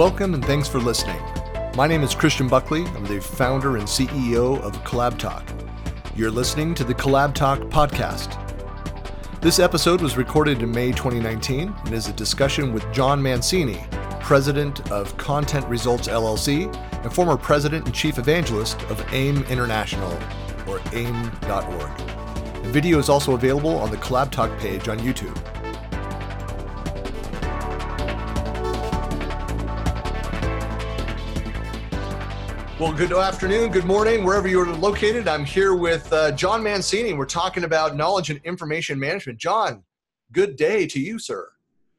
Welcome and thanks for listening. My name is Christian Buckley. I'm the founder and CEO of CollabTalk. You're listening to the CollabTalk podcast. This episode was recorded in May 2019 and is a discussion with John Mancini, president of Content Results LLC and former president and chief evangelist of AIIM International, or AIIM.org. The video is also available on the CollabTalk page on YouTube. Well, good afternoon, good morning, wherever you're located. I'm here with uh, John Mancini. We're talking about knowledge and information management. John, good day to you, sir.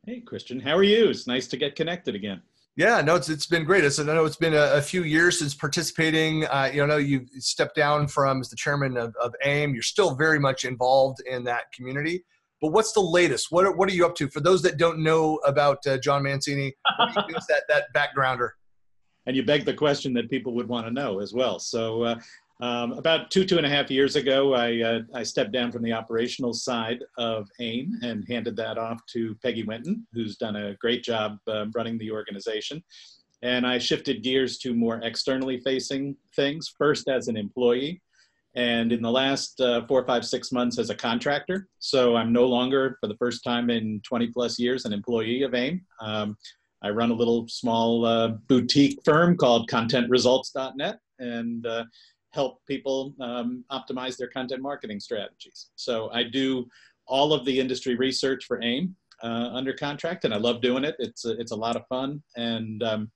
Hey, Christian, how are you? It's nice to get connected again. Yeah, no, it's it's been great. It's, I know it's been a, a few years since participating. Uh, you know, you stepped down from as the chairman of, of AIIM. You're still very much involved in that community. But what's the latest? What are, what are you up to? For those that don't know about uh, John Mancini, that that backgrounder? And you beg the question that people would want to know as well. So uh, um, about two, two and a half years ago, I, uh, I stepped down from the operational side of AIIM and handed that off to Peggy Winton, who's done a great job uh, running the organization. And I shifted gears to more externally facing things, first as an employee, and in the last uh, four, five, six months as a contractor. So I'm no longer, for the first time in 20 plus years, an employee of AIIM. Um, I run a little small uh, boutique firm called contentresults.net and uh, help people um, optimize their content marketing strategies. So I do all of the industry research for AIIM uh, under contract, and I love doing it. It's a, it's a lot of fun and um,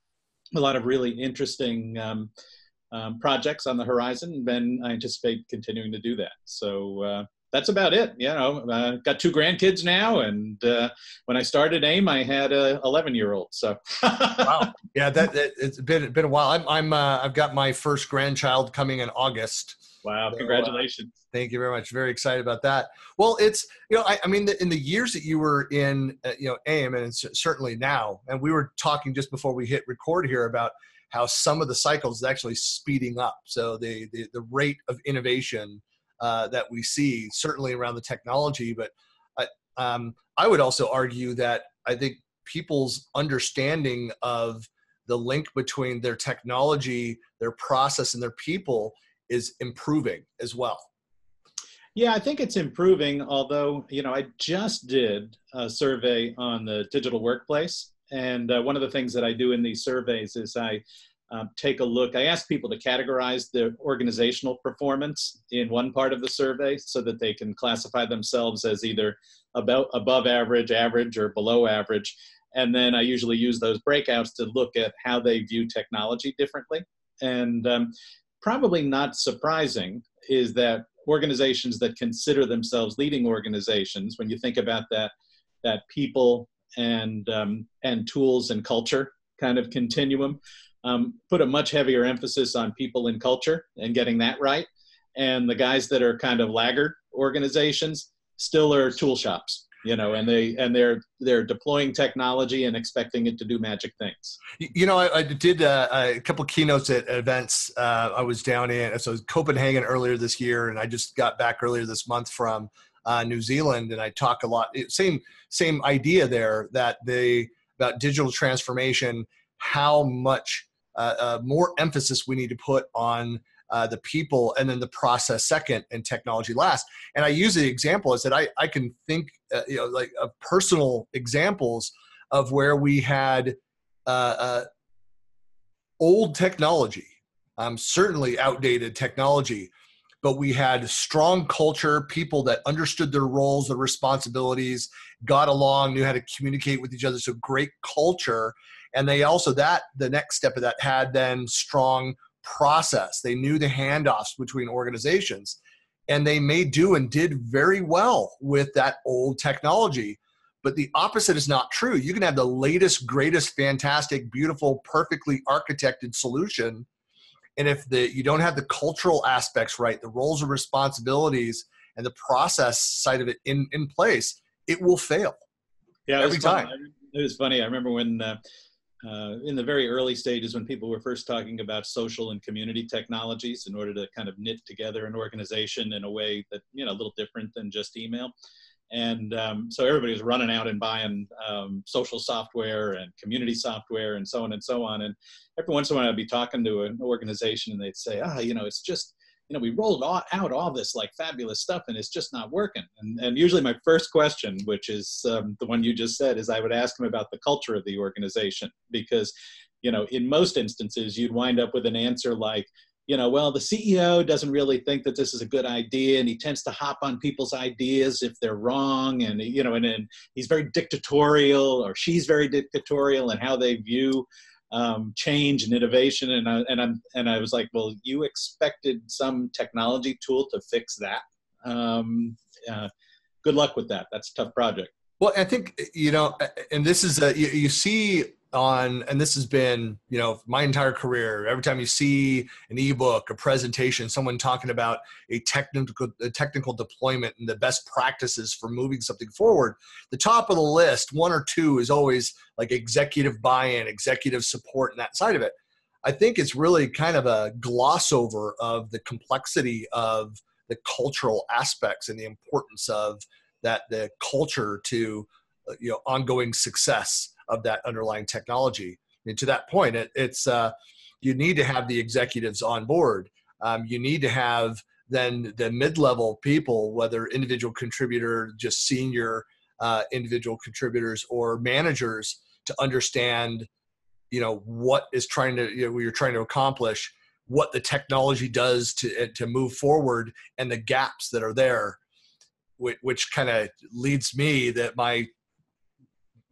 a lot of really interesting um, um projects on the horizon. And I anticipate continuing to do that. So uh, that's about it. You know, uh, got two grandkids now, and uh, when I started AIIM, I had a 11 year old. So wow, yeah, that, that, it's been been a while. I'm I'm uh, I've got my first grandchild coming in August. Wow, so, uh, congratulations! thank you very much. Very excited about that. Well, it's you know, I, I mean, the, in the years that you were in, uh, you know, AIIM, and certainly now, and we were talking just before we hit record here about how some of the cycles is actually speeding up. So the the, the rate of innovation uh, that we see, certainly around the technology. But I, um, I would also argue that I think people's understanding of the link between their technology, their process, and their people is improving as well. Yeah, I think it's improving. Although, you know, I just did a survey on the digital workplace. And uh, one of the things that I do in these surveys is I um, take a look. I ask people to categorize their organizational performance in one part of the survey so that they can classify themselves as either about above average, average, or below average. And then I usually use those breakouts to look at how they view technology differently. And um, probably not surprising is that organizations that consider themselves leading organizations, when you think about that, that people and um, and tools and culture kind of continuum, um, put a much heavier emphasis on people and culture and getting that right. And the guys that are kind of laggard organizations still are tool shops, you know, and they and they're they're deploying technology and expecting it to do magic things. You know, I, I did uh, a couple keynotes at events. Uh, I was down in so Copenhagen earlier this year, and I just got back earlier this month from uh, New Zealand, and I talk a lot. Same same idea there that they about digital transformation, how much more emphasis we need to put on uh, the people and then the process second and technology last. And I use the example is that I, I can think, uh, you know, like of personal examples of where we had uh, uh, old technology, um, certainly outdated technology, but we had strong culture, people that understood their roles, their responsibilities, got along, knew how to communicate with each other. So great culture and they also that the next step of that had then strong process. They knew the handoffs between organizations and they may do and did very well with that old technology but the opposite is not true. You can have the latest greatest fantastic beautiful perfectly architected solution and if the you don't have the cultural aspects right the roles and responsibilities and the process side of it in in place it will fail yeah every time. It was funny. I remember when uh, uh, in the very early stages when people were first talking about social and community technologies in order to kind of knit together an organization in a way that you know a little different than just email And um, so everybody was running out and buying um, social software and community software and so on and so on. And every once in a while, I'd be talking to an organization and they'd say, ah, you know, it's just, you know, we rolled all, out all this like fabulous stuff and it's just not working. And, and usually my first question, which is um, the one you just said, is I would ask them about the culture of the organization because, you know, in most instances, you'd wind up with an answer like, you know, well, the CEO doesn't really think that this is a good idea, and he tends to hop on people's ideas if they're wrong, and you know, and, and he's very dictatorial, or she's very dictatorial in how they view um, change and innovation. And I, and I'm and I was like, well, you expected some technology tool to fix that. Um, uh, good luck with that. That's a tough project. Well, I think you know, and this is a, you, you see on and this has been you know my entire career. Every time you see an ebook a presentation someone talking about a technical a technical deployment and the best practices for moving something forward the top of the list one or two is always like executive buy-in executive support and that side of it. I think it's really kind of a gloss over of the complexity of the cultural aspects and the importance of that the culture to uh, you know ongoing success of that underlying technology. And to that point, it, it's uh, you need to have the executives on board. Um, you need to have then the mid-level people, whether individual contributor, just senior uh, individual contributors or managers, to understand, you know, what is trying to you know, you're trying to accomplish, what the technology does to to move forward, and the gaps that are there, which kind of leads me that my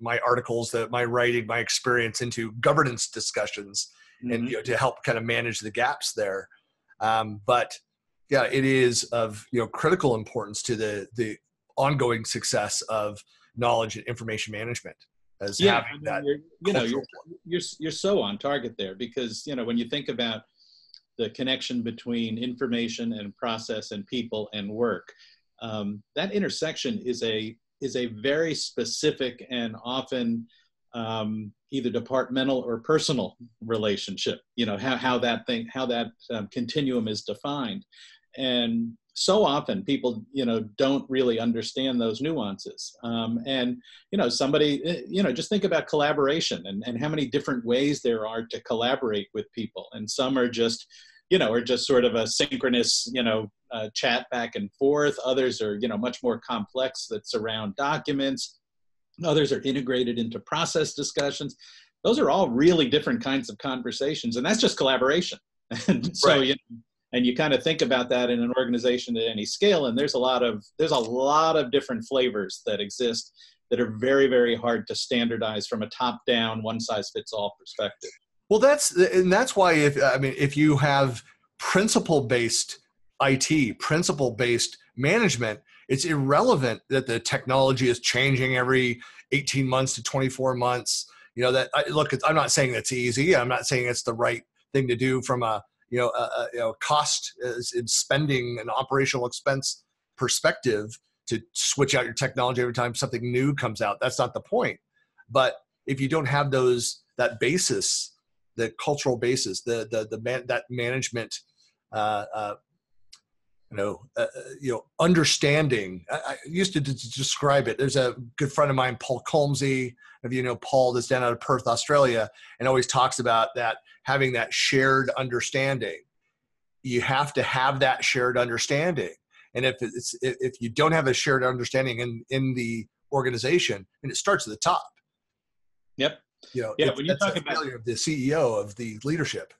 my articles that my writing my experience into governance discussions mm-hmm. and you know, to help kind of manage the gaps there um, but yeah it is of you know critical importance to the the ongoing success of knowledge and information management as yeah, having I mean, that you know you're, you're you're so on target there because you know when you think about the connection between information and process and people and work um, that intersection is a is a very specific and often um, either departmental or personal relationship. You know how, how that thing, how that um, continuum is defined, and so often people you know don't really understand those nuances. Um, and you know somebody eh, you know just think about collaboration and, and how many different ways there are to collaborate with people, and some are just you know, are just sort of a synchronous, you know, uh, chat back and forth. Others are, you know, much more complex that surround documents. Others are integrated into process discussions. Those are all really different kinds of conversations, and that's just collaboration. and so, right. you know, and you kind of think about that in an organization at any scale, and there's a lot of there's a lot of different flavors that exist that are very very hard to standardize from a top down one size fits all perspective well, that's and that's why if I mean if you have principle based IT, principle based management, it's irrelevant that the technology is changing every 18 months to 24 months. You know that I, look, I'm not saying that's easy. I'm not saying it's the right thing to do from a you know a, you know cost in spending and operational expense perspective to switch out your technology every time something new comes out. That's not the point. But if you don't have those that basis the cultural basis, the the the man, that management, uh, uh, you know, uh, uh you know, understanding. I, I used to, to, describe it. There's a good friend of mine, Paul Culmsee. If you know Paul, that's down out of Perth, Australia, and always talks about that having that shared understanding. You have to have that shared understanding, and if it's if you don't have a shared understanding in in the organization, and it starts at the top. Yep you know, yeah, when you talk about failure of the CEO of the leadership.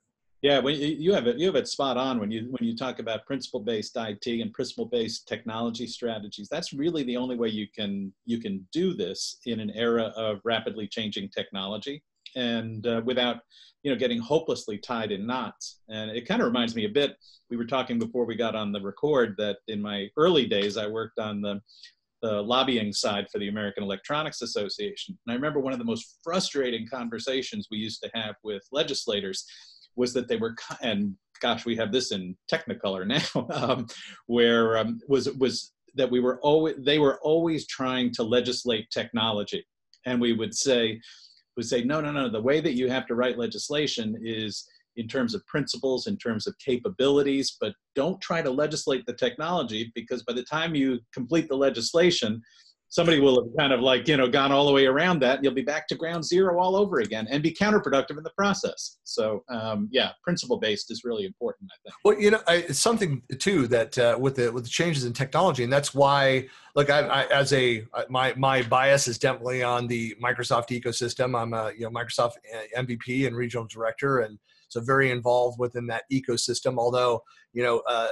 Yeah, when you have it, you have it spot on when you when you talk about principle-based IT and principle-based technology strategies. That's really the only way you can you can do this in an era of rapidly changing technology and uh, without you know getting hopelessly tied in knots. And it kind of reminds me a bit. We were talking before we got on the record that in my early days I worked on the the lobbying side for the American Electronics Association. And I remember one of the most frustrating conversations we used to have with legislators was that they were, and gosh, we have this in Technicolor now, um, where um, was was that we were always they were always trying to legislate technology, and we would say would say no no no the way that you have to write legislation is in terms of principles, in terms of capabilities, but don't try to legislate the technology because by the time you complete the legislation, somebody will have kind of like you know gone all the way around that and you'll be back to ground zero all over again and be counterproductive in the process. So um, yeah principle based is really important i think. Well you know I, it's something too that uh, with the with the changes in technology and that's why look I, I, as a my my bias is definitely on the microsoft ecosystem. I'm a you know microsoft uh, mvp and regional director and so very involved within that ecosystem although you know uh,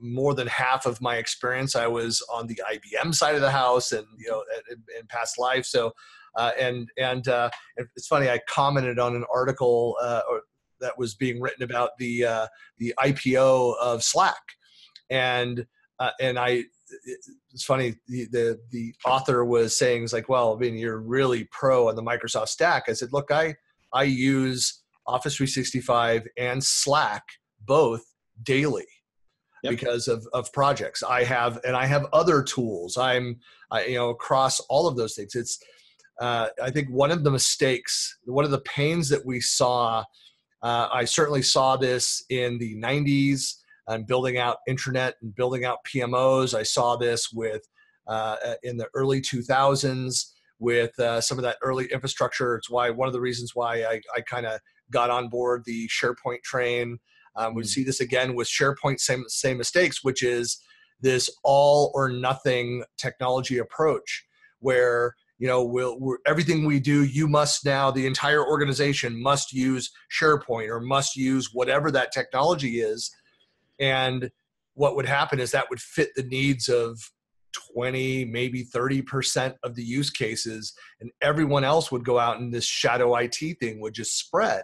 more than half of my experience i was on the ibm side of the house and you know in, past life. So uh, and and uh, it's funny i commented on an article uh, that was being written about the uh, the ipo of slack. And uh, and i it's funny the, the the author was saying it's like well i mean you're really pro on the microsoft stack. I said look i i use office 365 and slack both daily yep. because of, of projects I have, and I have other tools. I'm, I, you know, across all of those things. It's, uh, I think one of the mistakes, one of the pains that we saw, uh, I certainly saw this in the 90s and building out internet and building out PMOs. I saw this with uh, in the early 2000s with uh, some of that early infrastructure. It's why one of the reasons why I, I kind of got on board the SharePoint train um, we mm. see this again with SharePoint, same, same mistakes, which is this all or nothing technology approach where you know we'll, everything we do you must now the entire organization must use sharepoint or must use whatever that technology is and what would happen is that would fit the needs of 20 maybe 30% of the use cases and everyone else would go out and this shadow IT thing would just spread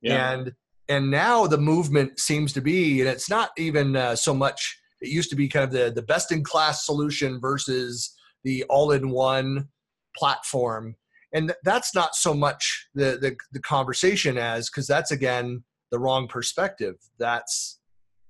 yeah. and and now the movement seems to be and it's not even uh, so much it used to be kind of the, the best in class solution versus the all-in-one platform. And that's not so much the, the, the conversation as because that's again the wrong perspective. That's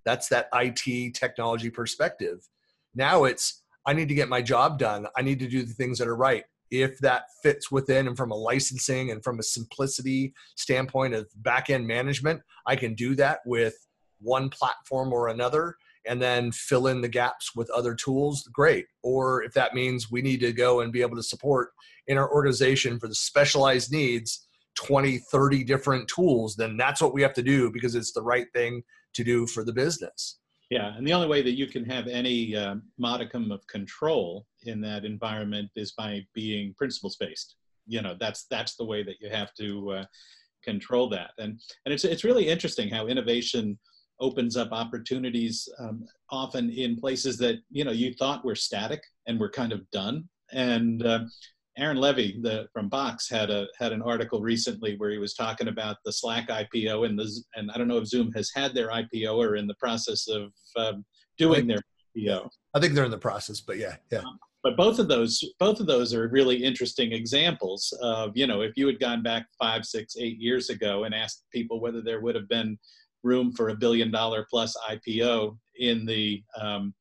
that's that IT technology perspective. Now it's i need to get my job done. I need to do the things that are right if that fits within and from a licensing and from a simplicity standpoint of back end management, I can do that with one platform or another and then fill in the gaps with other tools, great. Or if that means we need to go and be able to support in our organization for the specialized needs 20, 30 different tools, then that's what we have to do because it's the right thing to do for the business. Yeah, and the only way that you can have any uh, modicum of control in that environment is by being principles based. You know, that's that's the way that you have to uh, control that. And and it's it's really interesting how innovation opens up opportunities um, often in places that you know you thought were static and were kind of done. And uh, Aaron Levie the, from Box had a had an article recently where he was talking about the Slack IPO and the and I don't know if Zoom has had their IPO or in the process of um, doing their IPO. I think they're in the process, but yeah, yeah. Um, but both of those both of those are really interesting examples of you know if you had gone back five, six, eight years ago and asked people whether there would have been room for a billion dollar plus IPO in the um,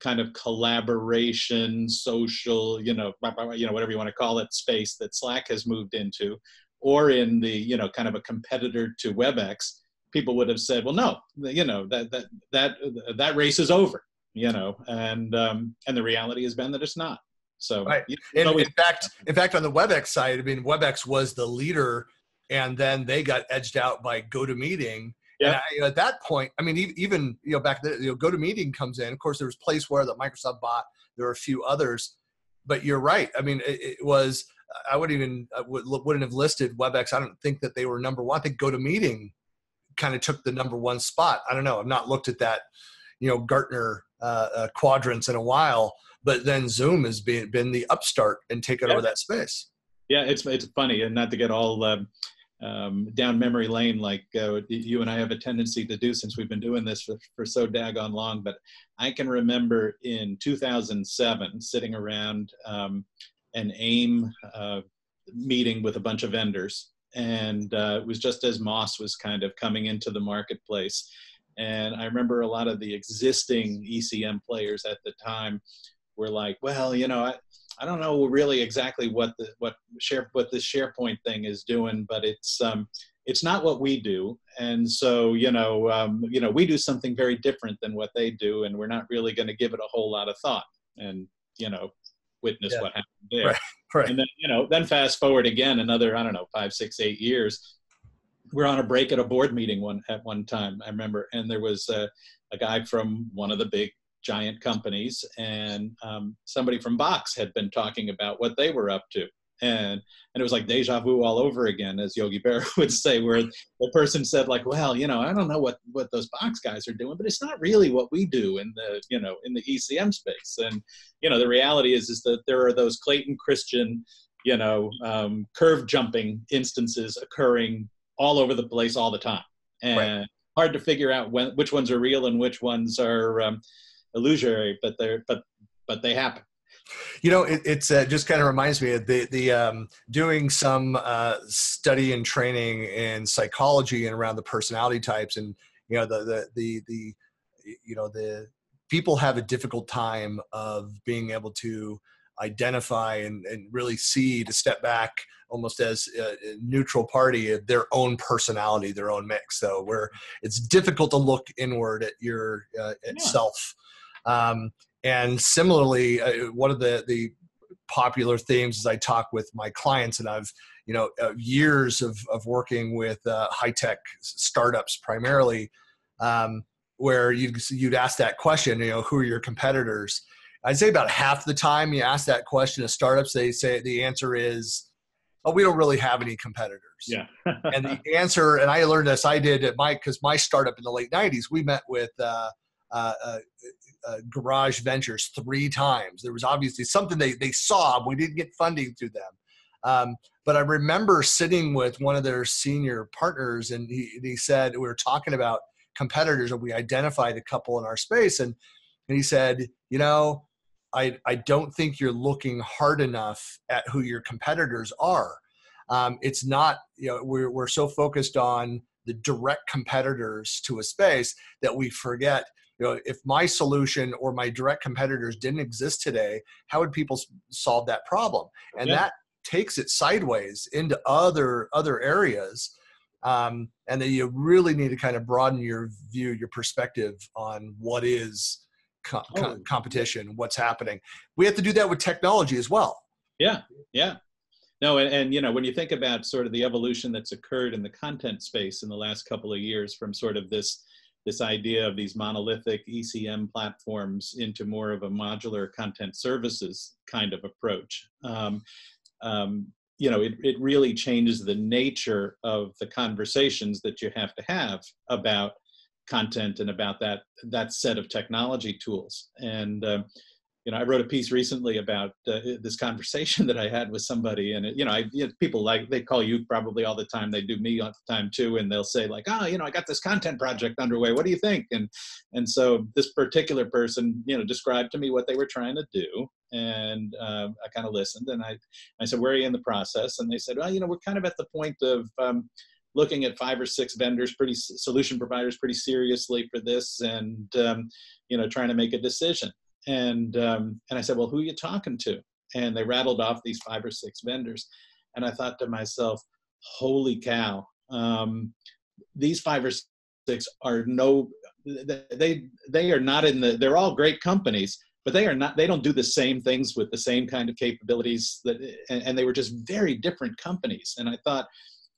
kind of collaboration, social, you know, you know, whatever you want to call it, space that Slack has moved into, or in the, you know, kind of a competitor to WebEx, people would have said, well, no, you know, that that that that race is over, you know, and um, and the reality has been that it's not. So, right. You know, in, fact, in fact, on the WebEx side, I mean, WebEx was the leader, and then they got edged out by GoToMeeting yeah. I, know, at that point, I mean, even you know back then, you know, GoToMeeting comes in. Of course, there was Placeware that Microsoft bought. There were a few others, but you're right. I mean, it, it was. I wouldn't even I would, wouldn't have listed WebEx. I don't think that they were number one. I think GoToMeeting kind of took the number one spot. I don't know. I've not looked at that, you know, Gartner uh, uh, quadrants in a while. But then Zoom has been been the upstart and taken yeah. over that space. Yeah, it's it's funny, and not to get all. Um, um, down memory lane like uh, you and I have a tendency to do since we've been doing this for, for so daggone long. But I can remember in 2007 sitting around um, an AIIM uh, meeting with a bunch of vendors. And uh, it was just as MOSS was kind of coming into the marketplace. And I remember a lot of the existing ECM players at the time were like, well, you know, I, I don't know really exactly what the what share what this SharePoint thing is doing, but it's um, it's not what we do and so you know um, you know we do something very different than what they do and we're not really going to give it a whole lot of thought and you know witness yeah. what happened there right. Right. and then you know then fast forward again another i don't know five six eight years we're on a break at a board meeting one at one time i remember and there was a, a guy from one of the big giant companies and um, somebody from box had been talking about what they were up to and and it was like deja vu all over again, as Yogi Berra would say, where the person said like, well, you know, I don't know what what those box guys are doing, but it's not really what we do in the you know in the ECM space. And you know, the reality is is that there are those Clayton Christensen, you know, um, curve jumping instances occurring all over the place all the time, and right. hard to figure out when which ones are real and which ones are um, illusory, but they're but but they happen. You know, it, it's uh, just kind of reminds me of the the um, doing some uh, study and training in psychology and around the personality types, and you know the the the, the you know the people have a difficult time of being able to identify and, and really see to step back almost as a neutral party their own personality their own mix so where it's difficult to look inward at your uh, itself yeah. um, and similarly, uh, one of the the popular themes as I talk with my clients, and I've you know uh, years of of working with uh, high tech startups primarily, um, where you'd you'd ask that question, you know, who are your competitors? I'd say about half the time you ask that question to startups, they say the answer is, "Oh, we don't really have any competitors." Yeah. and the answer, and I learned this, I did at my because my startup in the late '90s, we met with. Uh, uh, uh, uh, Garage Ventures three times. There was obviously something they, they saw. But we didn't get funding through them. Um, but I remember sitting with one of their senior partners, and he, he said, We were talking about competitors, and we identified a couple in our space. And, and he said, You know, I, I don't think you're looking hard enough at who your competitors are. Um, it's not, you know, we're, we're so focused on the direct competitors to a space that we forget you know if my solution or my direct competitors didn't exist today how would people solve that problem and yeah. that takes it sideways into other other areas um, and then you really need to kind of broaden your view your perspective on what is co- oh. competition what's happening we have to do that with technology as well yeah yeah no and, and, you know when you think about sort of the evolution that's occurred in the content space in the last couple of years from sort of this this idea of these monolithic ECM platforms into more of a modular content services kind of approach. Um, um, you know, it, it really changes the nature of the conversations that you have to have about content and about that that set of technology tools. And uh, you know, I wrote a piece recently about uh, this conversation that I had with somebody, and it, you know, I you know, people like they call you probably all the time. They do me all the time too, and they'll say like, "Oh, you know, I got this content project underway. What do you think?" And and so this particular person, you know, described to me what they were trying to do, and uh, I kind of listened, and I I said, "Where are you in the process?" And they said, "Well, you know, we're kind of at the point of." Um, looking at five or six vendors pretty solution providers pretty seriously for this and um, you know trying to make a decision and um, and I said, well, who are you talking to? And they rattled off these five or six vendors, and I thought to myself, holy cow, um, these five or six are no, they they are not in the. They're all great companies, but they are not. They don't do the same things with the same kind of capabilities that, and, and they were just very different companies. And I thought,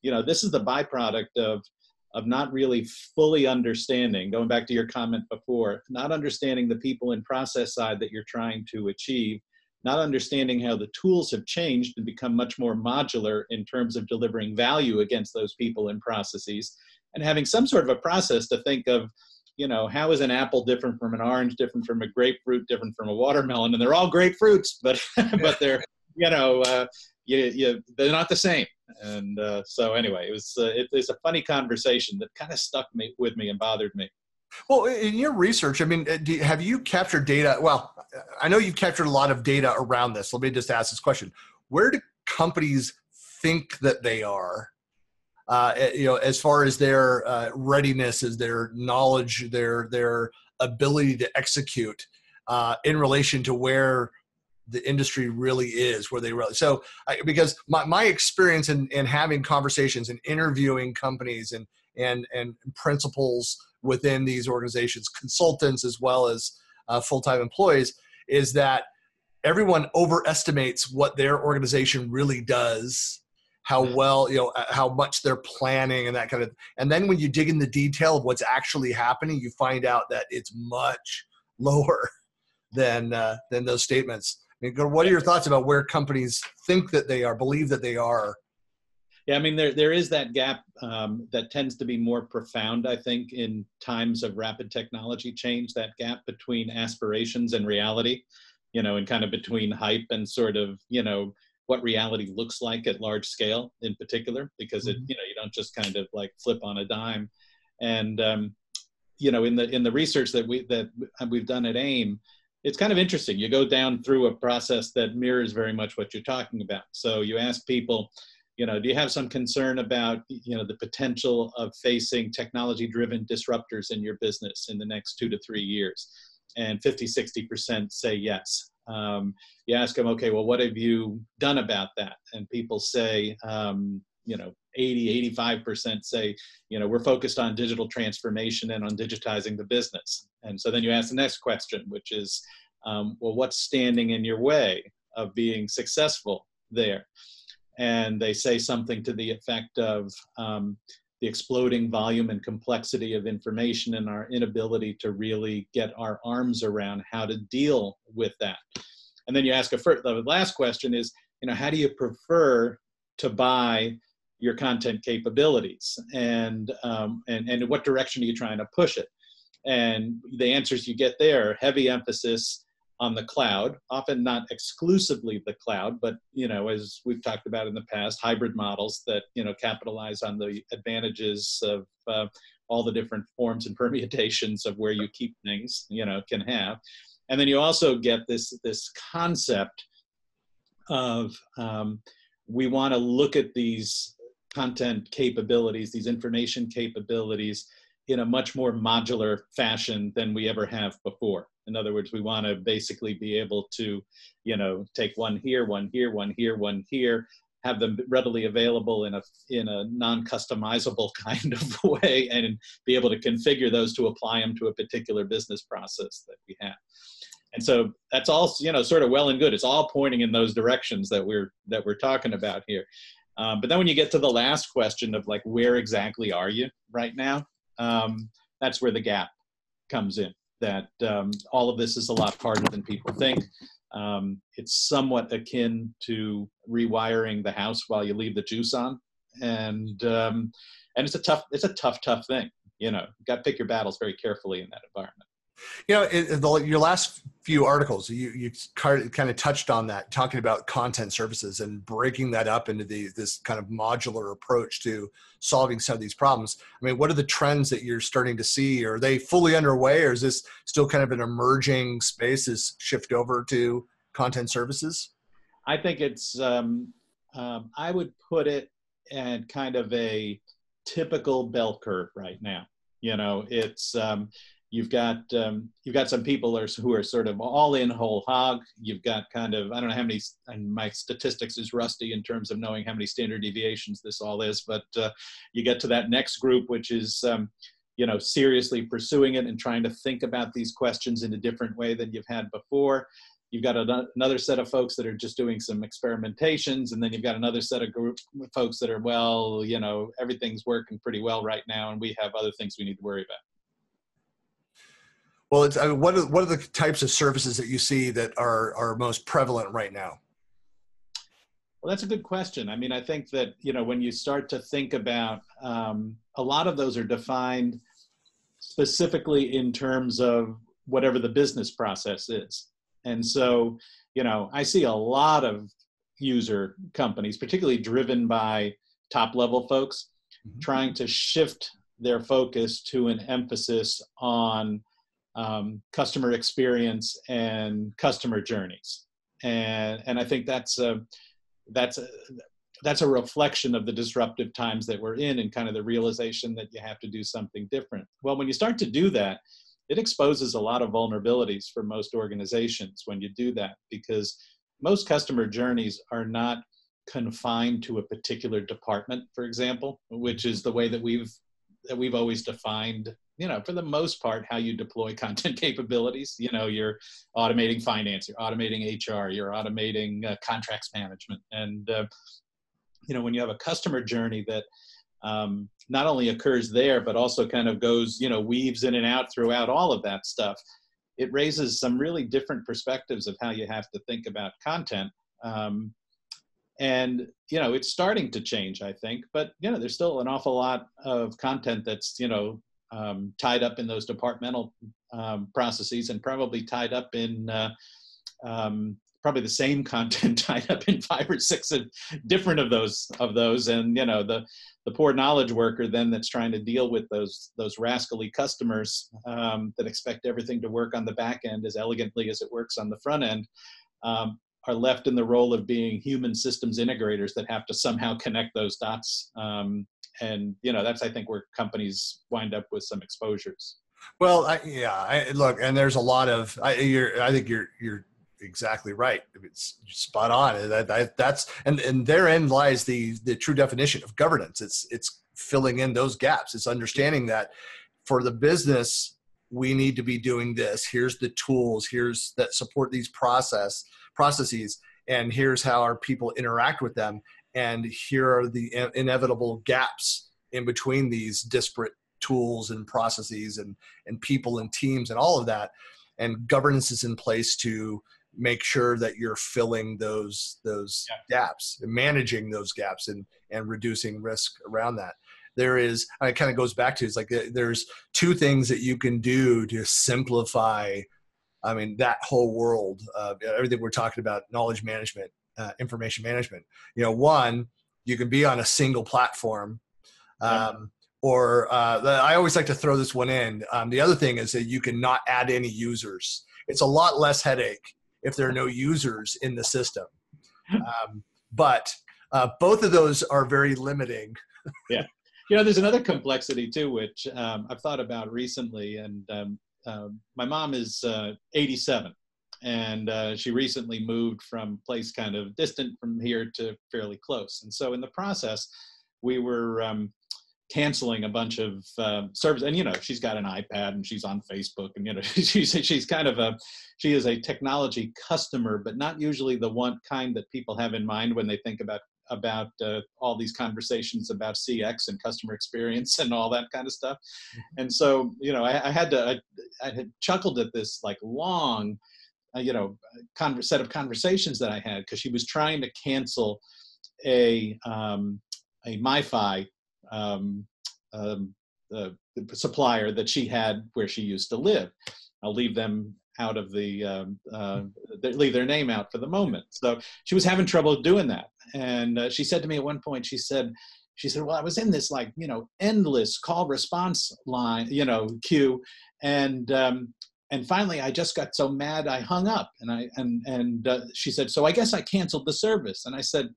you know, this is the byproduct of of not really fully understanding, going back to your comment before, not understanding the people and process side that you're trying to achieve, not understanding how the tools have changed and become much more modular in terms of delivering value against those people and processes, and having some sort of a process to think of, you know, how is an apple different from an orange, different from a grapefruit, different from a watermelon, and they're all great fruits, but but they're you know uh, you, you they're not the same and uh, so anyway, it was uh, it, it's a funny conversation that kind of stuck me with me and bothered me. Well, in your research, I mean, uh, have you captured data? Well, I know you've captured a lot of data around this. Let me just ask this question: Where do companies think that they are? Uh, you know, as far as their uh, readiness, as their knowledge, their their ability to execute uh, in relation to where the industry really is where they really so I, because my, my experience in, in having conversations and interviewing companies and and and principals within these organizations consultants as well as uh, full-time employees is that everyone overestimates what their organization really does how well you know uh, how much they're planning and that kind of and then when you dig in the detail of what's actually happening you find out that it's much lower than uh, than those statements what are your thoughts about where companies think that they are believe that they are yeah i mean there, there is that gap um, that tends to be more profound i think in times of rapid technology change that gap between aspirations and reality you know and kind of between hype and sort of you know what reality looks like at large scale in particular because it mm-hmm. you know you don't just kind of like flip on a dime and um, you know in the in the research that we that we've done at AIIM it's kind of interesting. You go down through a process that mirrors very much what you're talking about. So you ask people you know do you have some concern about you know the potential of facing technology driven disruptors in your business in the next two to three years? And 50 60% say yes. Um, you ask them, okay, well, what have you done about that? And people say, um, you know, 80, 85% say, you know, we're focused on digital transformation and on digitizing the business. And so then you ask the next question, which is, um, well, what's standing in your way of being successful there? And they say something to the effect of, um, the exploding volume and complexity of information and our inability to really get our arms around how to deal with that. And then you ask a first, the last question is, you know, how do you prefer to buy your content capabilities and, um, and, and what direction are you trying to push it? And the answers you get there, heavy emphasis on the cloud, often not exclusively the cloud, but you know, as we've talked about in the past, hybrid models that you know capitalize on the advantages of uh, all the different forms and permutations of where you keep things, you know, can have. And then you also get this this concept of um, we want to look at these content capabilities, these information capabilities in a much more modular fashion than we ever have before. In other words, we want to basically be able to, you know, take one here, one here, one here, one here, have them readily available in a in a non-customizable kind of way, and be able to configure those to apply them to a particular business process that we have. And so that's all, you know, sort of well and good. It's all pointing in those directions that we're that we're talking about here. Um, but then when you get to the last question of like, where exactly are you right now? Um, that's where the gap comes in that um, all of this is a lot harder than people think. Um, it's somewhat akin to rewiring the house while you leave the juice on, and um, and it's a tough it's a tough tough thing. You know, you got to pick your battles very carefully in that environment. You know, the, your last few articles, you you kind of touched on that, talking about content services and breaking that up into the this kind of modular approach to solving some of these problems. I mean, what are the trends that you're starting to see? Are they fully underway, or is this still kind of an emerging space? Is shift over to content services? I think it's. Um, um, I would put it at kind of a typical bell curve right now. You know, it's um, You've got um, you've got some people are, who are sort of all in whole hog. You've got kind of I don't know how many. And my statistics is rusty in terms of knowing how many standard deviations this all is. But uh, you get to that next group, which is um, you know seriously pursuing it and trying to think about these questions in a different way than you've had before. You've got another set of folks that are just doing some experimentations, and then you've got another set of group folks that are well, you know, everything's working pretty well right now, and we have other things we need to worry about. Well, it's, I mean, what are what are the types of services that you see that are are most prevalent right now? Well, that's a good question. I mean, I think that you know when you start to think about um, a lot of those are defined specifically in terms of whatever the business process is, and so you know I see a lot of user companies, particularly driven by top level folks, mm-hmm. trying to shift their focus to an emphasis on um, customer experience and customer journeys. And, and I think that's a, that's a, that's a reflection of the disruptive times that we're in and kind of the realization that you have to do something different. Well, when you start to do that, it exposes a lot of vulnerabilities for most organizations when you do that because most customer journeys are not confined to a particular department, for example, which is the way that we've that we've always defined you know for the most part how you deploy content capabilities. You know you're automating finance you're automating hr you're automating uh, contracts management. And uh, you know when you have a customer journey that um, not only occurs there but also kind of goes you know weaves in and out throughout all of that stuff it raises some really different perspectives of how you have to think about content. Um, and you know it's starting to change i think. But you know there's still an awful lot of content that's you know um, tied up in those departmental um, processes and probably tied up in uh, um, probably the same content tied up in five or six of different of those of those. And you know the the poor knowledge worker then that's trying to deal with those those rascally customers um, that expect everything to work on the back end as elegantly as it works on the front end um, are left in the role of being human systems integrators that have to somehow connect those dots um, and you know that's i think where companies wind up with some exposures. Well I, yeah I, look and there's a lot of I, you're, I think you're you're exactly right. It's spot on. That, that that's and and therein lies the the true definition of governance. It's it's filling in those gaps. It's understanding that for the business we need to be doing this. Here's the tools. Here's that support these process processes. And here's how our people interact with them and here are the inevitable gaps in between these disparate tools and processes and and people and teams and all of that and governance is in place to make sure that you're filling those those yeah. gaps and managing those gaps and and reducing risk around that there is it kind of goes back to it's like uh, there's two things that you can do to simplify i mean that whole world uh, everything we're talking about knowledge management uh, information management. You know, one, you can be on a single platform. Um, Or uh, the, I always like to throw this one in. Um, the other thing is that you can not add any users. It's a lot less headache if there are no users in the system. Um, but uh, both of those are very limiting. yeah. You know, there's another complexity too, which um, I've thought about recently. And um, uh, my mom is uh, 87 and uh, she recently moved from place kind of distant from here to fairly close. And so in the process, we were um, canceling a bunch of uh, services. And you know, she's got an iPad and she's on Facebook, and you know, she's she's kind of a she is a technology customer, but not usually the one kind that people have in mind when they think about about uh, all these conversations about CX and customer experience and all that kind of stuff. Mm-hmm. And so, you know, I, I had to, I, I, had chuckled at this like long you know con- set of conversations that I had because she was trying to cancel a um, a MiFi um, um, the supplier that she had where she used to live. I'll leave them out of the um, uh, leave their name out for the moment. So she was having trouble doing that, and uh, she said to me at one point, she said. She said, "Well, I was in this like you know endless call response line, you know queue, and um, and finally i just got so mad i hung up and i and and uh, she said so i guess i canceled the service. And i said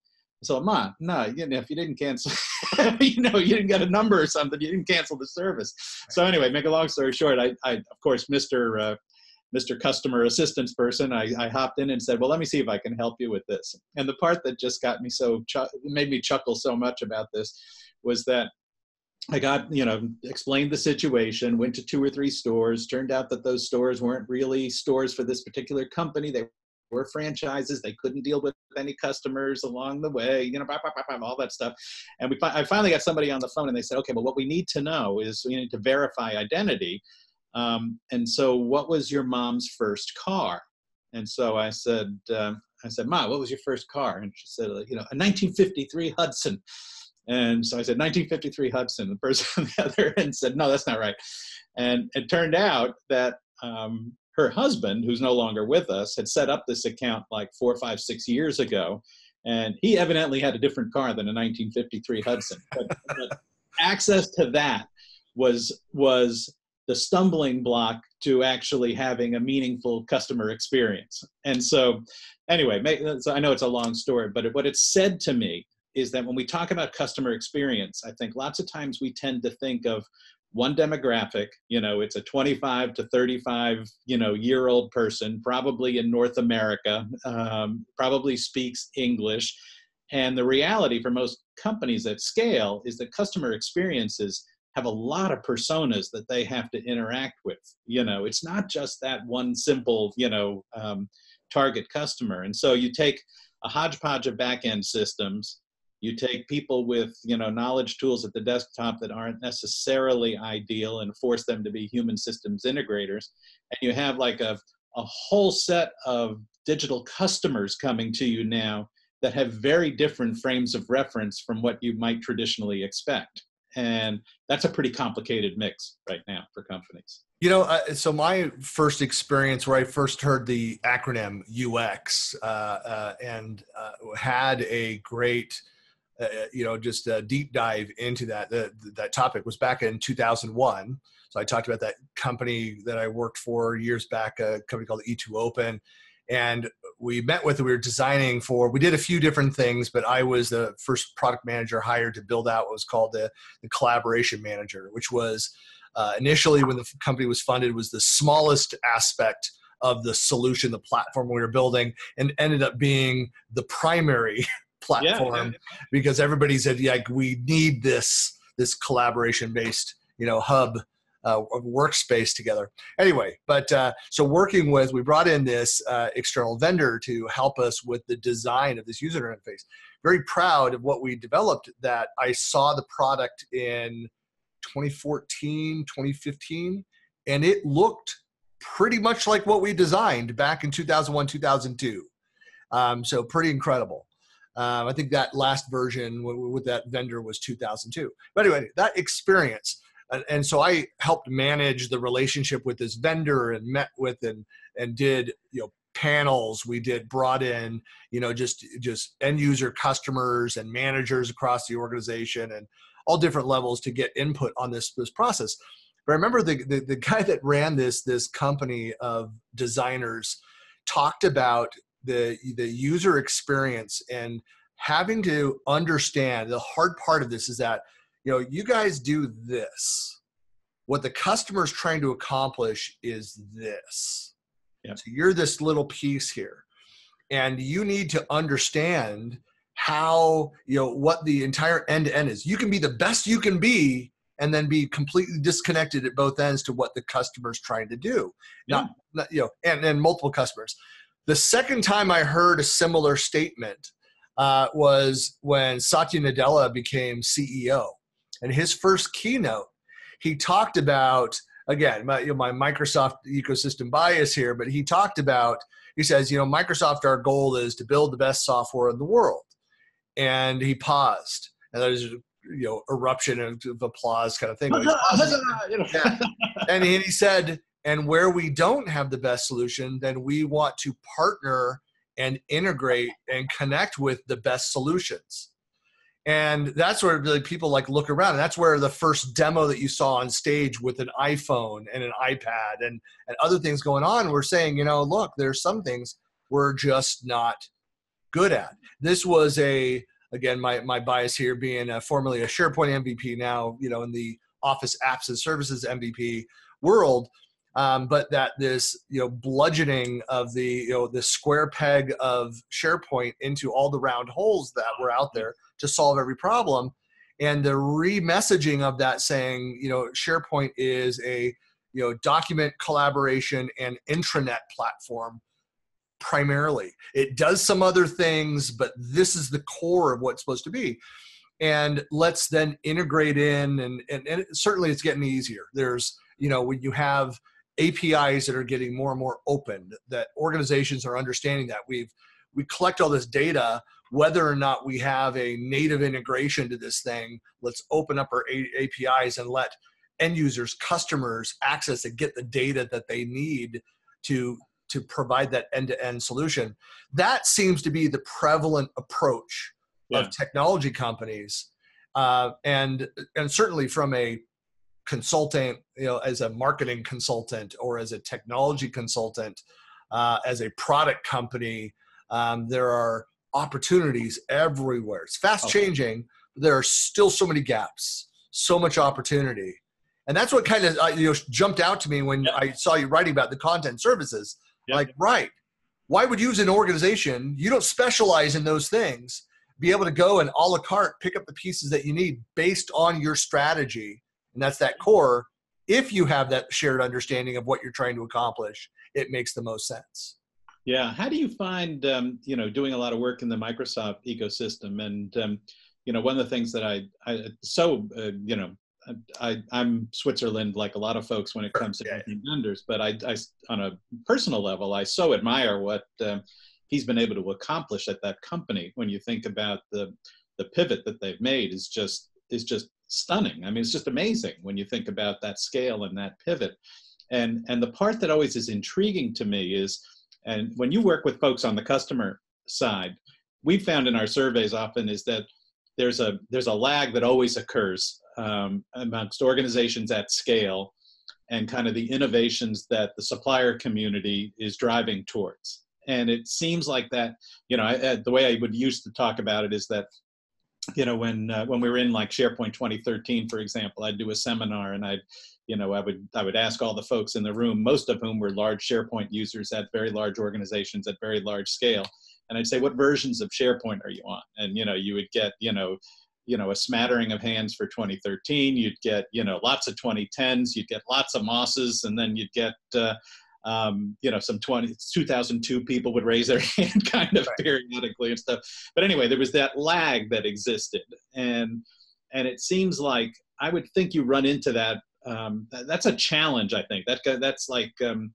so ma no you know, if you didn't cancel you know you didn't get a number or something you didn't cancel the service. So anyway make a long story short i, I of course mr uh, mr customer assistance person I, I hopped in and said well let me see if i can help you with this. And the part that just got me so ch- made me chuckle so much about this was that I got, you know, explained the situation, went to two or three stores. Turned out that those stores weren't really stores for this particular company. They were franchises. They couldn't deal with any customers along the way, you know, blah, blah, blah, all that stuff. And we, I finally got somebody on the phone and they said, okay, but what we need to know is we need to verify identity. Um, and so what was your mom's first car? And so I said, um, I said, Ma, what was your first car? And she said, you know, a 1953 Hudson. And so I said, 1953 Hudson. The person on the other end said, no, that's not right. And it turned out that um, her husband, who's no longer with us, had set up this account like four, five, six years ago. And he evidently had a different car than a 1953 Hudson. But, but access to that was was the stumbling block to actually having a meaningful customer experience. And so, anyway, so I know it's a long story, but what it said to me is that when we talk about customer experience, I think lots of times we tend to think of one demographic you know it's a 25 to 35 you know year old person probably in north america um, probably speaks english. And the reality for most companies at scale is that customer experiences have a lot of personas that they have to interact with. You know it's not just that one simple you know um, target customer. And so you take a hodgepodge of back end systems you take people with you know knowledge tools at the desktop that aren't necessarily ideal and force them to be human systems integrators and you have like a, a whole set of digital customers coming to you now that have very different frames of reference from what you might traditionally expect. And that's a pretty complicated mix right now for companies. You know uh, so my first experience where i first heard the acronym ux uh, uh, and uh, had a great you know, just a deep dive into that uh, that topic was back in 2001. So I talked about that company that I worked for years back, a company called E2open, and we met with. We were designing for. We did a few different things, but I was the first product manager hired to build out what was called the, the collaboration manager, which was uh, initially when the company was funded was the smallest aspect of the solution, the platform we were building, and ended up being the primary platform yeah, yeah. because everybody said like we need this this collaboration based you know hub uh, workspace together. Anyway but uh, so working with we brought in this uh, external vendor to help us with the design of this user interface. Very proud of what we developed that i saw the product in 2014 2015 and it looked pretty much like what we designed back in 2001 2002 um, so pretty incredible um, I think that last version with that vendor was 2002. But anyway, that experience. And, so I helped manage the relationship with this vendor and met with and and did you know panels we did brought in you know just just end user customers and managers across the organization and all different levels to get input on this this process but i remember the, the, the guy that ran this this company of designers talked about the the user experience and having to understand the hard part of this is that you know you guys do this. What the customer is trying to accomplish is this. So you're this little piece here. And you need to understand how you know what the entire end to end is. You can be the best you can be and then be completely disconnected at both ends to what the customer's trying to do. Yeah. not, not you know and, and multiple customers the second time I heard a similar statement uh, was when Satya Nadella became CEO. And his first keynote, he talked about, again, my, you know, my Microsoft ecosystem bias here, but he talked about, he says, you know, Microsoft, our goal is to build the best software in the world. And he paused. And there's you know eruption of, applause kind of thing. and he said, and where we don't have the best solution, then we want to partner and integrate and connect with the best solutions. And that's where really people like look around. And that's where the first demo that you saw on stage with an iPhone and an iPad and, and other things going on, we're saying, you know, look, there's some things we're just not good at. This was a, again, my, my bias here being a, formerly a SharePoint MVP, now, you know, in the Office Apps and Services MVP world um, but that this you know bludgeoning of the you know the square peg of SharePoint into all the round holes that were out there to solve every problem, and the remessaging of that saying you know SharePoint is a you know document collaboration and intranet platform primarily. It does some other things, but this is the core of what's supposed to be. And let's then integrate in, and, and, and certainly it's getting easier. There's, you know, when you have APIs that are getting more and more open, that organizations are understanding that we've we collect all this data, whether or not we have a native integration to this thing, let's open up our APIs and let end users, customers access and get the data that they need to to provide that end-to-end solution. That seems to be the prevalent approach yeah. of technology companies, uh, and and certainly from a consultant, you know, as a marketing consultant or as a technology consultant, uh, as a product company, um, there are opportunities everywhere. It's fast changing, but there are still so many gaps, so much opportunity. And that's what kind of uh, you know jumped out to me when yep. I saw you writing about the content services. Yep. Like, right, why would you as an organization, you don't specialize in those things, be able to go and a la carte pick up the pieces that you need based on your strategy. And that's that core. If you have that shared understanding of what you're trying to accomplish, it makes the most sense. Yeah. How do you find, um, you know, doing a lot of work in the Microsoft ecosystem? And, um, you know, one of the things that I, I so, uh, you know, I, am Switzerland like a lot of folks when it comes to yeah. vendors, but I, I, on a personal level, I so admire what um, he's been able to accomplish at that company. When you think about the the pivot that they've made, is just is just stunning. I mean, it's just amazing when you think about that scale and that pivot. And and the part that always is intriguing to me is, and when you work with folks on the customer side, we found in our surveys often is that there's a there's a lag that always occurs um, amongst organizations at scale and kind of the innovations that the supplier community is driving towards and it seems like that you know I, the way i would used to talk about it is that you know when uh, when we were in like sharepoint 2013 for example i'd do a seminar and i'd you know i would i would ask all the folks in the room most of whom were large sharepoint users at very large organizations at very large scale and i'd say what versions of sharepoint are you on? And you know you would get you know you know a smattering of hands for 2013 you'd get you know lots of 2010s you'd get lots of MOSSes and then you'd get uh, um, you know some 20 2002 people would raise their hand kind of right. periodically and stuff but anyway there was that lag that existed and and it seems like i would think you run into that um, that's a challenge i think that that's like um,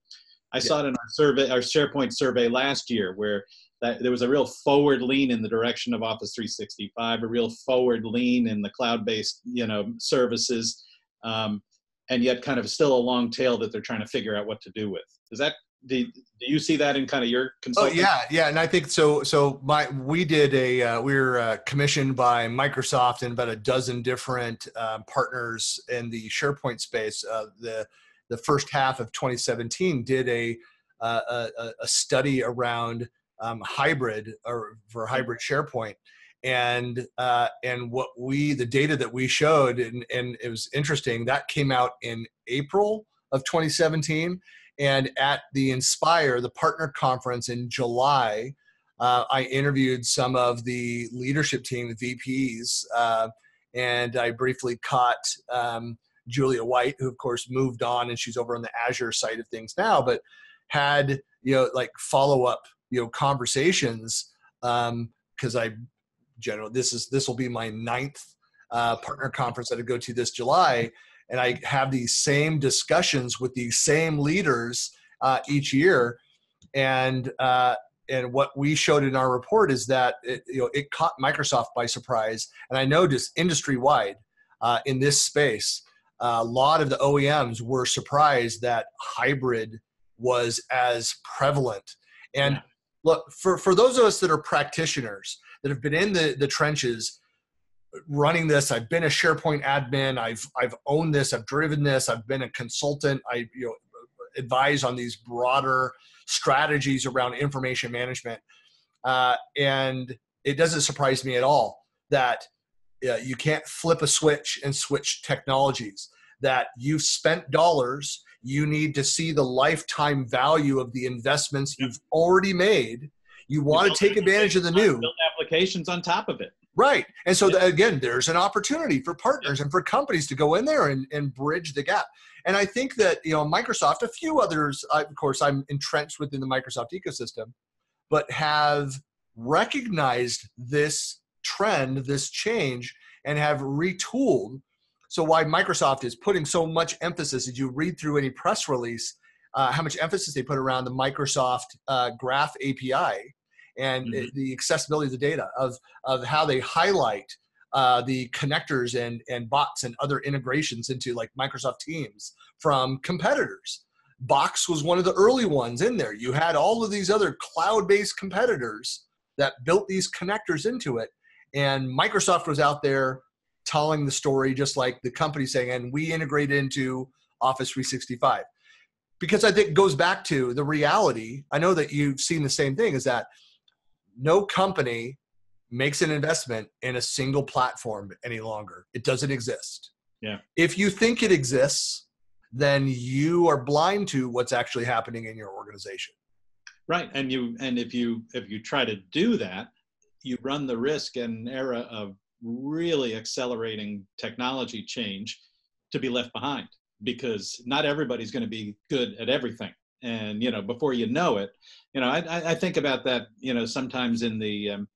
i yeah. saw it in our survey our sharepoint survey last year where that there was a real forward lean in the direction of Office 365, a real forward lean in the cloud-based, you know, services, um, and yet kind of still a long tail that they're trying to figure out what to do with. Does that do, do you see that in kind of your consulting? Oh yeah, yeah, and I think so. So my we did a uh, we were uh, commissioned by Microsoft and about a dozen different uh, partners in the SharePoint space. Uh, the the first half of 2017 did a uh, a, a study around um, hybrid or for hybrid SharePoint. And uh, and what we the data that we showed and, and it was interesting that came out in April of 2017 and at the Inspire the partner conference in July uh, I interviewed some of the leadership team the VPs uh, and I briefly caught um, Julia White who of course moved on and she's over on the Azure side of things now but had you know like follow up you know conversations because um, I general this is this will be my ninth uh, partner conference that I go to this July, and I have these same discussions with these same leaders uh, each year, and uh, and what we showed in our report is that it, you know it caught Microsoft by surprise, and I know just industry wide uh, in this space, a lot of the OEMs were surprised that hybrid was as prevalent, and. Yeah. look for for those of us that are practitioners that have been in the the trenches running this. I've been a sharepoint admin. I've i've owned this. I've driven this. I've been a consultant. I you know advise on these broader strategies around information management. Uh, and it doesn't surprise me at all that uh, you can't flip a switch and switch technologies that you've spent dollars. You need to see the lifetime value of the investments you've already made. You want to take advantage of the new. build applications on top of it. Right. And so, yeah. again, there's an opportunity for partners and for companies to go in there and, and bridge the gap. And I think that, you know, Microsoft, a few others, I, of course, I'm entrenched within the Microsoft ecosystem, but have recognized this trend, this change, and have retooled so why Microsoft is putting so much emphasis, as you read through any press release, uh, how much emphasis they put around the Microsoft uh, Graph API and mm-hmm. the accessibility of the data of, of how they highlight uh, the connectors and, and bots and other integrations into like Microsoft Teams from competitors. Box was one of the early ones in there. You had all of these other cloud based competitors that built these connectors into it. And Microsoft was out there telling the story just like the company saying, and we integrate into Office 365. Because I think it goes back to the reality. I know that you've seen the same thing is that no company makes an investment in a single platform any longer. It doesn't exist. Yeah. If you think it exists, then you are blind to what's actually happening in your organization. Right. And you and if you if you try to do that, you run the risk in an era of really accelerating technology change to be left behind because not everybody's going to be good at everything and you know before you know it you know i, I think about that you know sometimes in the um,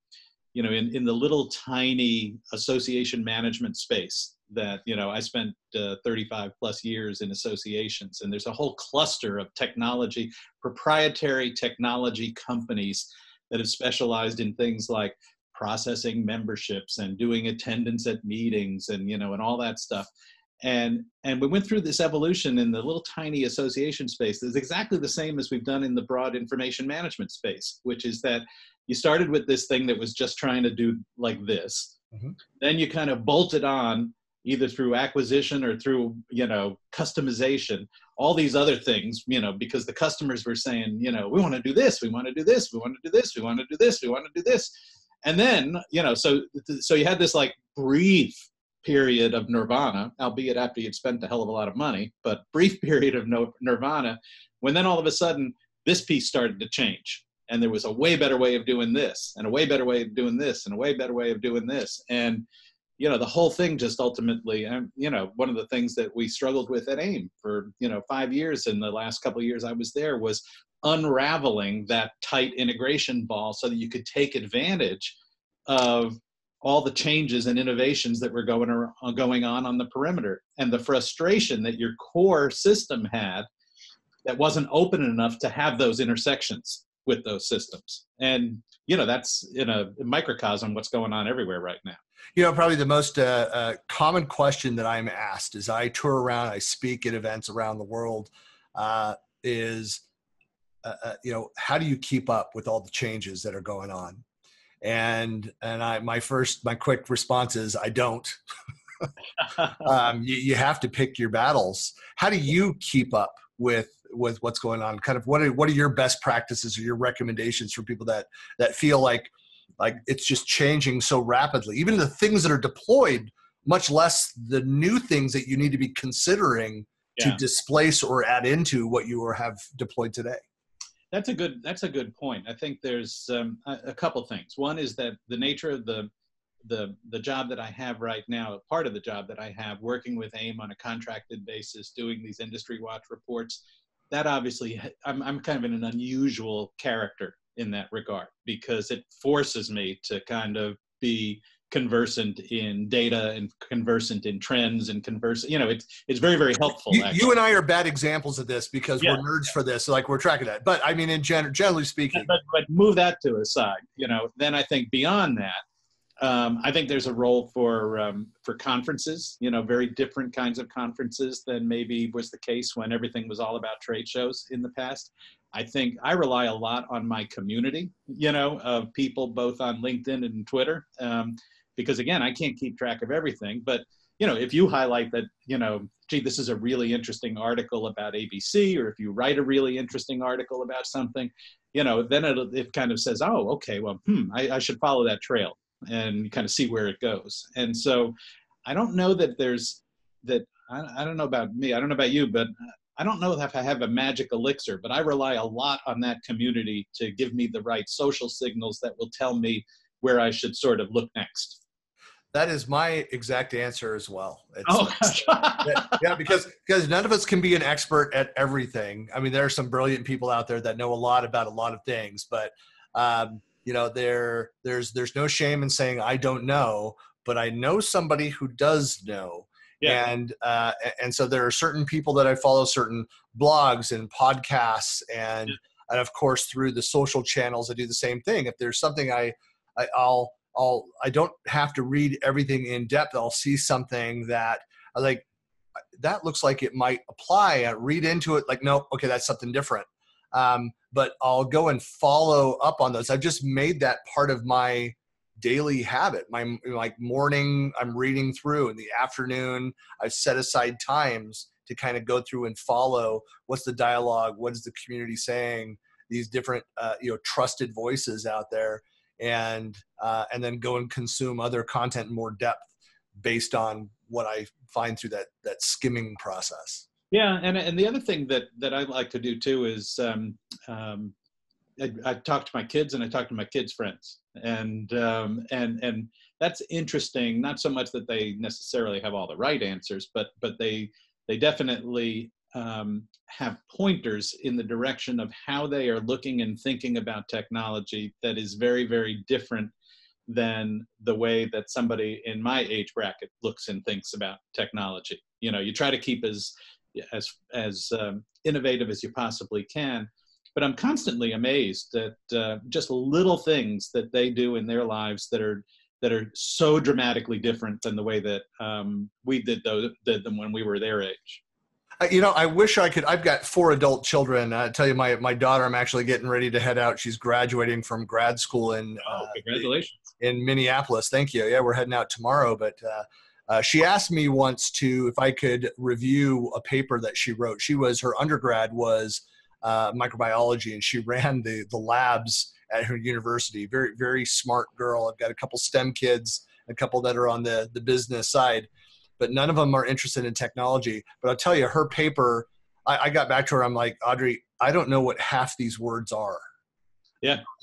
you know in, in the little tiny association management space that you know i spent uh, 35 plus years in associations and there's a whole cluster of technology proprietary technology companies that have specialized in things like processing memberships and doing attendance at meetings and you know and all that stuff and and we went through this evolution in the little tiny association space that's exactly the same as we've done in the broad information management space which is that you started with this thing that was just trying to do like this mm-hmm. then you kind of bolted on either through acquisition or through you know customization all these other things you know because the customers were saying you know we want to do this we want to do this we want to do this we want to do this we want to do this and then you know so so you had this like brief period of nirvana, albeit after you'd spent a hell of a lot of money, but brief period of no, nirvana, when then all of a sudden this piece started to change. And there was a way better way of doing this, and a way better way of doing this, and a way better way of doing this. And, you know, the whole thing just ultimately, and, you know, one of the things that we struggled with at AIIM for, you know, five years in the last couple of years I was there was unraveling that tight integration ball so that you could take advantage of all the changes and innovations that were going, or, uh, going on on the perimeter. And the frustration that your core system had that wasn't open enough to have those intersections with those systems. And you know that's in a microcosm what's going on everywhere right now. You know probably the most uh, uh, common question that i'm asked as i tour around i speak at events around the world uh, is uh, uh, you know how do you keep up with all the changes that are going on and and I my first my quick response is I don't. um, you, you have to pick your battles. How do you keep up with with what's going on? Kind of what are what are your best practices or your recommendations for people that that feel like like it's just changing so rapidly? Even the things that are deployed, much less the new things that you need to be considering yeah. to displace or add into what you have deployed today that's a good that's a good point. I think there's um, a, a, couple things. One is that the nature of the the the job that i have right now part of the job that i have working with AIIM on a contracted basis doing these industry watch reports that obviously i'm, I'm kind of an unusual character in that regard because it forces me to kind of be conversant in data and conversant in trends and conversant you know it's it's very very helpful you, you and i are bad examples of this because yeah. we're nerds for this so like we're tracking that but i mean in gen- generally speaking but, but move that to a side you know then i think beyond that um, I think there's a role for um, for conferences, you know, very different kinds of conferences than maybe was the case when everything was all about trade shows in the past. I think I rely a lot on my community, you know, of people both on LinkedIn and Twitter. Um, because again, I can't keep track of everything. But you know, if you highlight that, you know, gee, this is a really interesting article about ABC, or if you write a really interesting article about something, you know, then it, it kind of says, oh, okay, well, hmm, I, I should follow that trail and kind of see where it goes. And so, I don't know that there's that. I, I don't know about me. I don't know about you, but I don't know if I have a magic elixir, but I rely a lot on that community to give me the right social signals that will tell me where I should sort of look next. That is my exact answer as well. It's, oh, yeah, because because none of us can be an expert at everything. I mean, there are some brilliant people out there that know a lot about a lot of things, but um, you know, there there's there's no shame in saying I don't know, but I know somebody who does know. Yeah. And uh, and so there are certain people that I follow, certain blogs and podcasts, and yeah. and of course through the social channels, I do the same thing. If there's something I, I I'll I'll I don't have to read everything in depth. I'll see something that I like that looks like it might apply. I read into it like no, okay, that's something different. Um, but I'll go and follow up on those. I've just made that part of my daily habit. My like morning, I'm reading through. In the afternoon, I've set aside times to kind of go through and follow what's the dialogue, what is the community saying, these different uh, you know trusted voices out there and uh, and then go and consume other content in more depth based on what I find through that that skimming process. Yeah, and and the other thing that that I like to do too is um, um, I, I, talk to my kids and I talk to my kids' friends, and um, and and that's interesting. Not so much that they necessarily have all the right answers, but but they they definitely um, have pointers in the direction of how they are looking and thinking about technology that is very very different than the way that somebody in my age bracket looks and thinks about technology. You know, you try to keep as as as um, innovative as you possibly can. But I'm constantly amazed at uh, just little things that they do in their lives that are that are so dramatically different than the way that um, we did, those, did them when we were their age. You know, I wish I could. I've got four adult children. I tell you, my my daughter, I'm actually getting ready to head out. She's graduating from grad school in oh, congratulations in Minneapolis. Thank you. Yeah, we're heading out tomorrow. But uh, uh, she asked me once to if I could review a paper that she wrote. She was her undergrad was uh, microbiology, and she ran the the labs at her university. Very very smart girl. I've got a couple STEM kids, a couple that are on the the business side, but none of them are interested in technology. But I'll tell you, her paper. I, I got back to her. I'm like, Audrey, I don't know what half these words are. Yeah.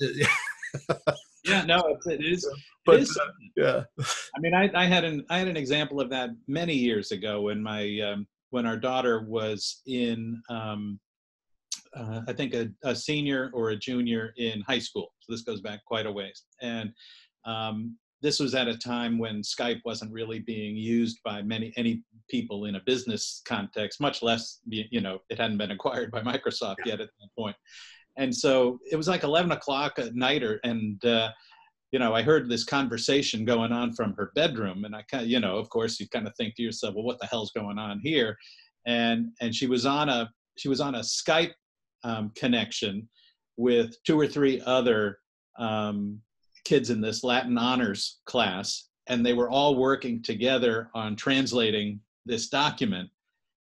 yeah, no, it's, it is. But, it is uh, yeah, I mean, I, I had an I had an example of that many years ago when my um, when our daughter was in um, uh, I think a, a, senior or a junior in high school. So this goes back quite a ways, and um, this was at a time when Skype wasn't really being used by many any people in a business context, much less you know it hadn't been acquired by Microsoft yet at that point. point and so it was like 11 o'clock at night or and uh, you know i heard this conversation going on from her bedroom and i kind of you know of course you kind of think to yourself well what the hell's going on here and and she was on a she was on a skype um, connection with two or three other um, kids in this latin honors class and they were all working together on translating this document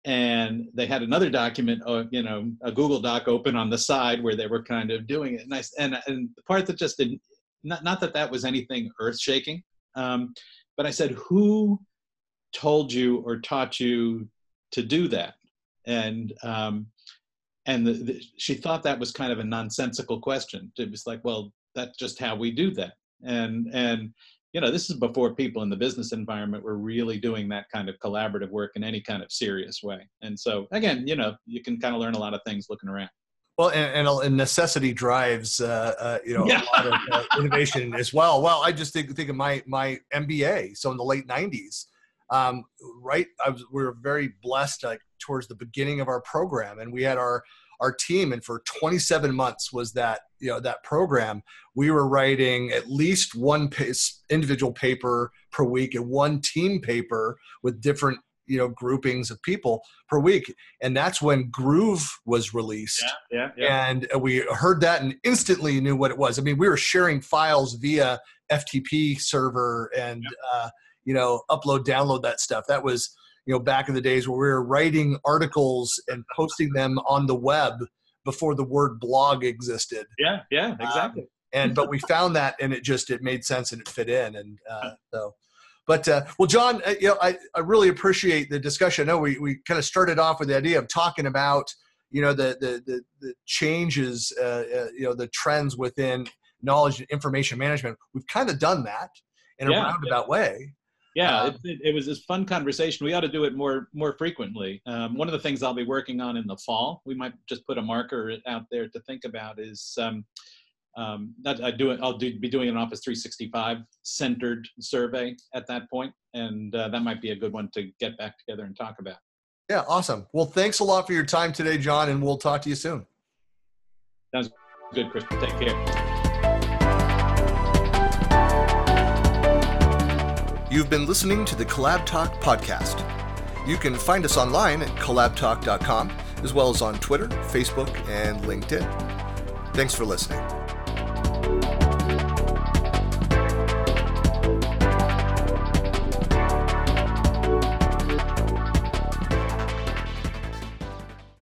and they had another document, uh, you know, a Google Doc open on the side where they were kind of doing it. And I, and, and the part that just didn't, not, not that that was anything earth shaking, um, but I said, who told you or taught you to do that? And, um, and the, the, she thought that was kind of a nonsensical question. It was like, well, that's just how we do that. And, and, you know, this is before people in the business environment were really doing that kind of collaborative work in any kind of serious way. And so, again, you know, you can kind of learn a lot of things looking around. Well, and, and necessity drives, uh, uh, you know, yeah. a lot of uh, innovation as well. Well, I just think, think of my my MBA. So in the late '90s, um, right, I was, we were very blessed, like towards the beginning of our program, and we had our our team and for 27 months was that you know that program we were writing at least one individual paper per week and one team paper with different you know groupings of people per week and that's when Groove was released yeah, yeah, yeah. and we heard that and instantly knew what it was i mean we were sharing files via ftp server and yeah. uh, you know upload download that stuff that was you know back in the days where we were writing articles and posting them on the web before the word blog existed. Yeah yeah um, exactly. um, and but we found that and it just it made sense and it fit in and uh, so. But uh, well john uh, you know I, I really appreciate the discussion. I know we, we kind of started off with the idea of talking about you know the the the, the changes uh, uh, you know the trends within knowledge and information management. We've kind of done that in yeah, a roundabout yeah. way yeah, um, it, it, was this fun conversation. We ought to do it more more frequently. Um, one of the things I'll be working on in the fall, we might just put a marker out there to think about is um, um, that I do it. I'll do, be doing an Office 365 centered survey at that point, and uh, that might be a good one to get back together and talk about. Yeah, awesome. Well, thanks a lot for your time today, John, and we'll talk to you soon. Sounds good, Chris. Take care. You've been listening to the CollabTalk podcast. You can find us online at collabtalk.com, as well as on Twitter, Facebook, and LinkedIn. Thanks for listening.